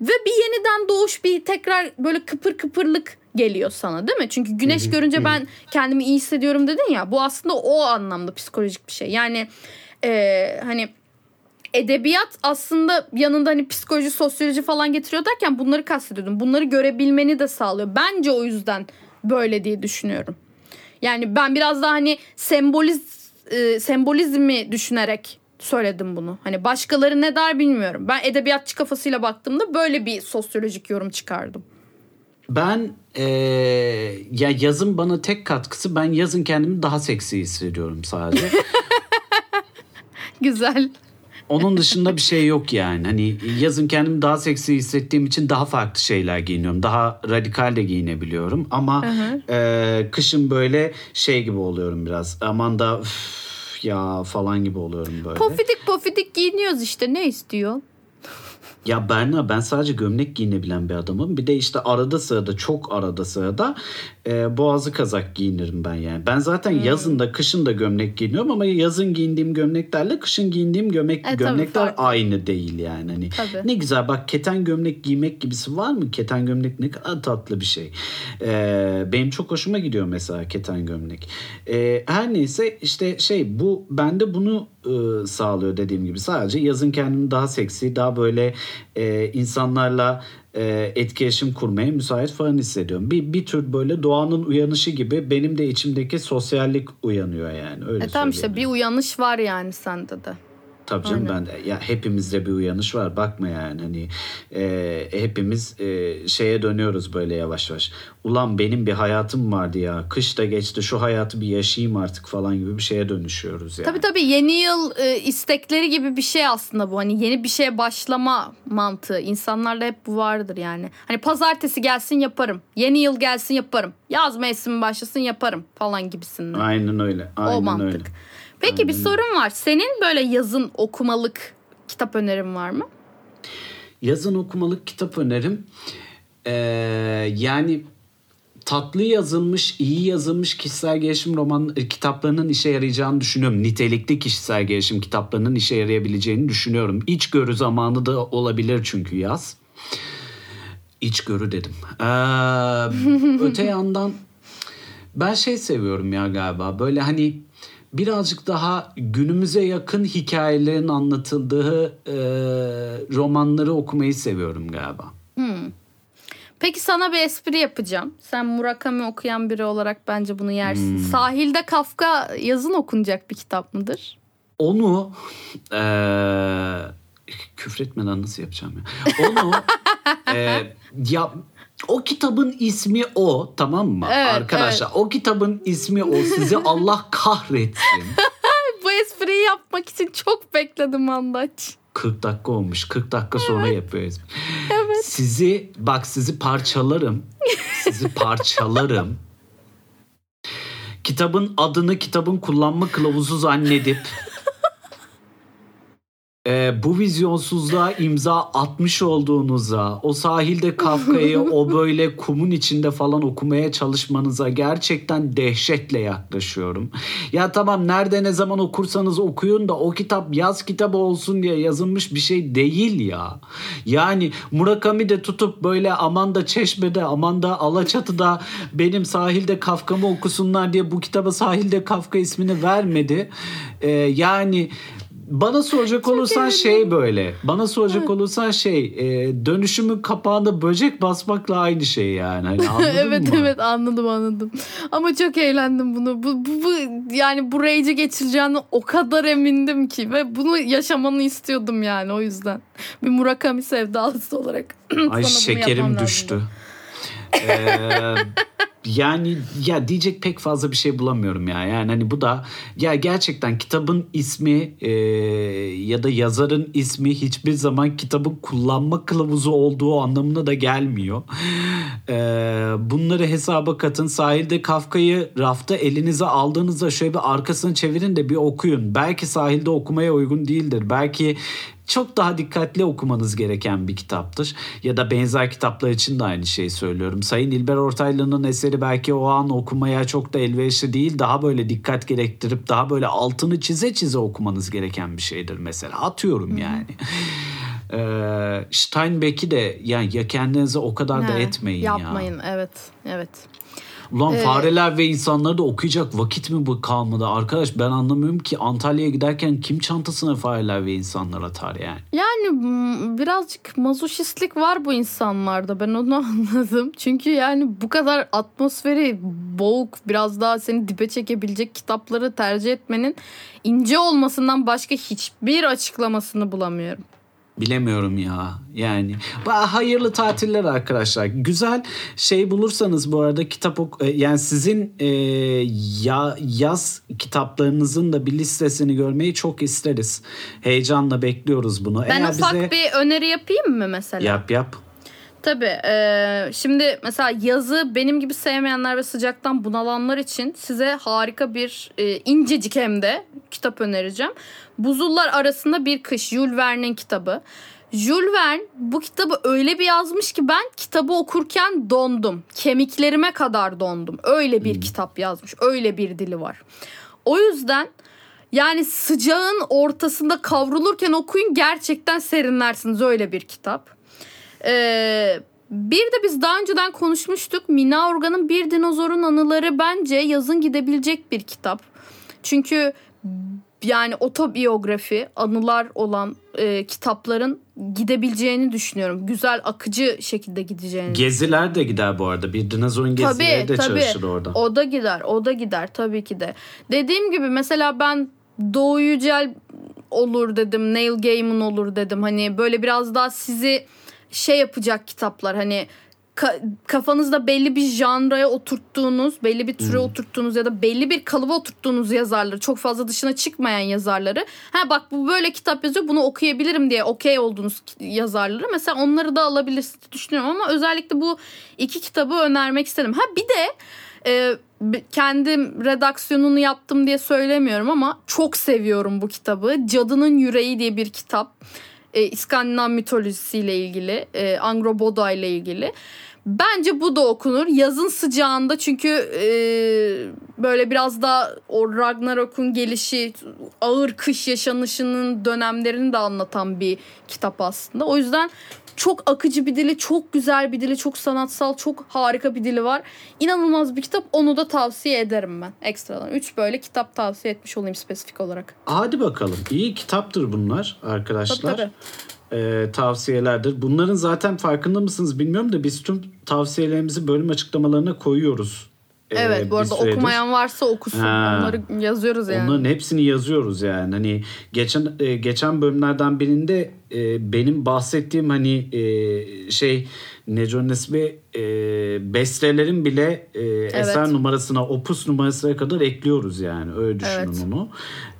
Ve bir yeniden doğuş bir tekrar böyle kıpır kıpırlık geliyor sana değil mi? Çünkü güneş görünce ben kendimi iyi hissediyorum dedin ya. Bu aslında o anlamda psikolojik bir şey. Yani e, hani edebiyat aslında yanında hani psikoloji, sosyoloji falan getiriyor derken bunları kastediyordum. Bunları görebilmeni de sağlıyor. Bence o yüzden böyle diye düşünüyorum. Yani ben biraz daha hani semboliz e, sembolizmi düşünerek söyledim bunu. Hani başkaları ne der bilmiyorum. Ben edebiyatçı kafasıyla baktığımda böyle bir sosyolojik yorum çıkardım. Ben e, ya yazın bana tek katkısı ben yazın kendimi daha seksi hissediyorum sadece. Güzel. Onun dışında bir şey yok yani. Hani yazın kendimi daha seksi hissettiğim için daha farklı şeyler giyiniyorum. Daha radikal de giyinebiliyorum. Ama e, kışın böyle şey gibi oluyorum biraz. Aman da üf, ya falan gibi oluyorum böyle. Pofidik pofidik giyiniyoruz işte ne istiyor? Ya Berna ben sadece gömlek giyinebilen bir adamım. Bir de işte arada sırada çok arada sırada e, boğazı kazak giyinirim ben yani. Ben zaten Hmm. yazın da kışın da gömlek giyiniyorum ama yazın giyindiğim gömleklerle kışın giyindiğim gömlek tabii, gömlekler farklı. aynı değil yani. Hani Tabii. ne güzel bak keten gömlek giymek gibisi var mı? Keten gömlek ne kadar tatlı bir şey. E, benim çok hoşuma gidiyor mesela keten gömlek. E, her neyse işte şey bu bende bunu e, sağlıyor dediğim gibi. Sadece yazın kendimi daha seksi, daha böyle e, insanlarla e, etkileşim kurmaya müsait falan hissediyorum. Bir, bir tür böyle doğanın uyanışı gibi benim de içimdeki sosyallik uyanıyor yani. Öyle E tamam işte bir uyanış var yani sende de. Tabii canım ben de ya hepimizde bir uyanış var bakma yani hani e, hepimiz e, şeye dönüyoruz böyle yavaş yavaş. Ulan benim bir hayatım vardı ya kış da geçti şu hayatı bir yaşayayım artık falan gibi bir şeye dönüşüyoruz yani. Tabii tabii yeni yıl e, istekleri gibi bir şey aslında bu. Hani yeni bir şeye başlama mantığı. İnsanlarda hep bu vardır yani. Hani pazartesi gelsin yaparım. Yeni yıl gelsin yaparım. Yaz mevsimi başlasın yaparım falan gibisinden. Aynen öyle. Aynen o mantık. öyle. Peki bir sorun var. Senin böyle yazın okumalık kitap önerin var mı? Yazın okumalık kitap önerim. Ee, yani tatlı yazılmış, iyi yazılmış kişisel gelişim roman e, kitaplarının işe yarayacağını düşünüyorum. Nitelikli kişisel gelişim kitaplarının işe yarayabileceğini düşünüyorum. İçgörü zamanı da olabilir çünkü yaz. İçgörü dedim. Ee, öte yandan ben şey seviyorum ya galiba. Böyle hani birazcık daha günümüze yakın hikayelerin anlatıldığı e, romanları okumayı seviyorum galiba. Peki sana bir espri yapacağım. Sen Murakami okuyan biri olarak bence bunu yersin. Sahilde Kafka yazın okunacak bir kitap mıdır? Onu e, küfretmeden nasıl yapacağım ya? Onu e, ya o kitabın ismi o tamam mı Evet, arkadaşlar? O kitabın ismi o. Sizi Allah kahretsin. Bu espriyi yapmak için çok bekledim Andaç. 40 dakika olmuş. 40 dakika sonra yapıyoruz. Sizi bak sizi parçalarım. Sizi parçalarım. Kitabın adını kitabın kullanma kılavuzu zannedip bu vizyonsuzluğa imza atmış olduğunuza, o sahilde Kafka'yı o böyle kumun içinde falan okumaya çalışmanıza gerçekten dehşetle yaklaşıyorum. Ya tamam nerede ne zaman okursanız okuyun da o kitap yaz kitabı olsun diye yazılmış bir şey değil ya. Yani Murakami de tutup böyle aman da Çeşme'de aman da Alaçatı'da benim sahilde Kafka'mı okusunlar diye bu kitaba sahilde Kafka ismini vermedi. Ee, yani bana soracak olursan şey böyle. Bana soracak olursan şey e, dönüşümün kapağında böcek basmakla aynı şey yani. Hani anladın evet mı? evet anladım anladım. Ama çok eğlendim bunu. Bu, bu, bu yani bu rage'i geçireceğini o kadar emindim ki ve bunu yaşamanı istiyordum yani o yüzden. Bir Murakami sevdalısı olarak. Ay şekerim düştü. Ee, yani ya diyecek pek fazla bir şey bulamıyorum ya. Yani hani bu da ya gerçekten kitabın ismi e, ya da yazarın ismi hiçbir zaman kitabın kullanma kılavuzu olduğu anlamına da gelmiyor. Ee, bunları hesaba katın. Sahilde Kafka'yı rafta elinize aldığınızda şöyle bir arkasını çevirin de bir okuyun. Belki sahilde okumaya uygun değildir. Belki çok daha dikkatli okumanız gereken bir kitaptır. Ya da benzer kitaplar için de aynı şeyi söylüyorum. Sayın İlber Ortaylı'nın eseri belki o an okumaya çok da elverişli değil. Daha böyle dikkat gerektirip daha böyle altını çize çize okumanız gereken bir şeydir mesela. Atıyorum yani. Ee, Steinbeck'i de yani ya kendinize o kadar da He, etmeyin ya. Yapmayın evet evet. Ulan Ee, fareler ve insanları da okuyacak vakit mi bu kalmadı? Arkadaş ben anlamıyorum ki Antalya'ya giderken kim çantasına fareler ve insanlar atar yani? Yani birazcık mazoşistlik var bu insanlarda ben onu anladım. Çünkü yani bu kadar atmosferi boğuk biraz daha seni dibe çekebilecek kitapları tercih etmenin ince olmasından başka hiçbir açıklamasını bulamıyorum. Bilemiyorum ya. Yani hayırlı tatiller arkadaşlar. Güzel şey bulursanız bu arada kitap ok- e, yani sizin e, ya yaz kitaplarınızın da bir listesini görmeyi çok isteriz. Heyecanla bekliyoruz bunu. Ben Eğer ufak bize bir öneri yapayım mı mesela? yap yap. Tabii. e, şimdi mesela yazı benim gibi sevmeyenler ve sıcaktan bunalanlar için size harika bir e, incecik hem de kitap önereceğim. Buzullar Arasında Bir Kış Jules Verne'in kitabı. Jules Verne bu kitabı öyle bir yazmış ki ben kitabı okurken dondum. Kemiklerime kadar dondum. Öyle bir kitap yazmış. Öyle bir dili var. O yüzden yani sıcağın ortasında kavrulurken okuyun gerçekten serinlersiniz öyle bir kitap. Ee, bir de biz daha önceden konuşmuştuk. Mina Organ'ın Bir Dinozorun Anıları bence yazın gidebilecek bir kitap. Çünkü yani otobiyografi, anılar olan e, kitapların gidebileceğini düşünüyorum. Güzel, akıcı şekilde gideceğini. Geziler de gider bu arada. Bir dinozorun gezileri Tabii de tabii. çalışır orada. O da gider, o da gider tabii ki de. Dediğim gibi mesela ben Doğu Yücel olur dedim, Neil Gaiman olur dedim. Hani böyle biraz daha sizi şey yapacak kitaplar. Hani ka- kafanızda belli bir janraya oturttuğunuz, belli bir türe oturttuğunuz ya da belli bir kalıba oturttuğunuz yazarları, çok fazla dışına çıkmayan yazarları. Ha bak bu böyle kitap yazıyor, bunu okuyabilirim diye okey olduğunuz yazarları. Mesela onları da alabilirsiniz düşünüyorum ama özellikle bu iki kitabı önermek istedim. Ha bir de e, kendim redaksiyonunu yaptım diye söylemiyorum ama çok seviyorum bu kitabı. Cadının Yüreği diye bir kitap. E, İskandinav mitolojisiyle ilgili, e, Angroboda ile ilgili. Bence bu da okunur. Yazın sıcağında çünkü e, böyle biraz da o Ragnarok'un gelişi, ağır kış yaşanışının dönemlerini de anlatan bir kitap aslında. O yüzden çok akıcı bir dili, çok güzel bir dili, çok sanatsal, çok harika bir dili var. İnanılmaz bir kitap. Onu da tavsiye ederim ben ekstradan. Üç böyle kitap tavsiye etmiş olayım spesifik olarak. Hadi bakalım. İyi kitaptır bunlar arkadaşlar. Tabii, Ee, tavsiyelerdir. Bunların zaten farkında mısınız bilmiyorum da biz tüm tavsiyelerimizi bölüm açıklamalarına koyuyoruz. Ee, Evet bu bir arada süredir. okumayan varsa okusun. Ha. Onları yazıyoruz yani. Onların hepsini yazıyoruz yani. Hani geçen e, geçen bölümlerden birinde e, benim bahsettiğim hani e, şey Neco Nesbi e, bestelerin bile e, eser numarasına, opus numarasına kadar ekliyoruz yani. Öyle düşünün Evet. onu.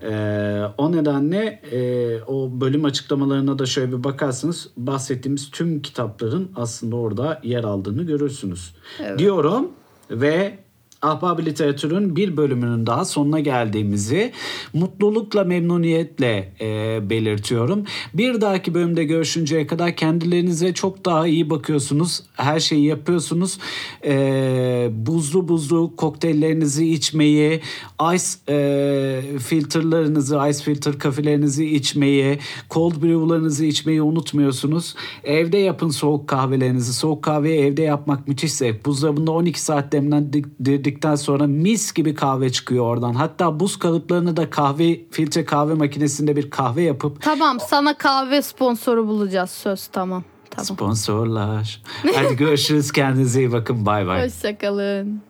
E, o nedenle e, o bölüm açıklamalarına da şöyle bir bakarsanız bahsettiğimiz tüm kitapların aslında orada yer aldığını görürsünüz. Diyorum ve Ahbab Literatür'ün bir bölümünün daha sonuna geldiğimizi mutlulukla memnuniyetle e, belirtiyorum. Bir dahaki bölümde görüşünceye kadar kendilerinize çok daha iyi bakıyorsunuz. Her şeyi yapıyorsunuz. E, buzlu buzlu kokteyllerinizi içmeyi, ice e, filterlarınızı, ice filter kafelerinizi içmeyi, cold brew'larınızı içmeyi unutmuyorsunuz. Evde yapın soğuk kahvelerinizi. Soğuk kahveyi evde yapmak müthiş zevk. Buzdolabında 12 saat demlendirdikten sonra mis gibi kahve çıkıyor oradan. Hatta buz kalıplarını da kahve filtre kahve makinesinde bir kahve yapıp Tamam sana kahve sponsoru bulacağız söz tamam. Tamam. sponsorlar. Hadi görüşürüz kendinize iyi bakın bay bay. Hoşçakalın.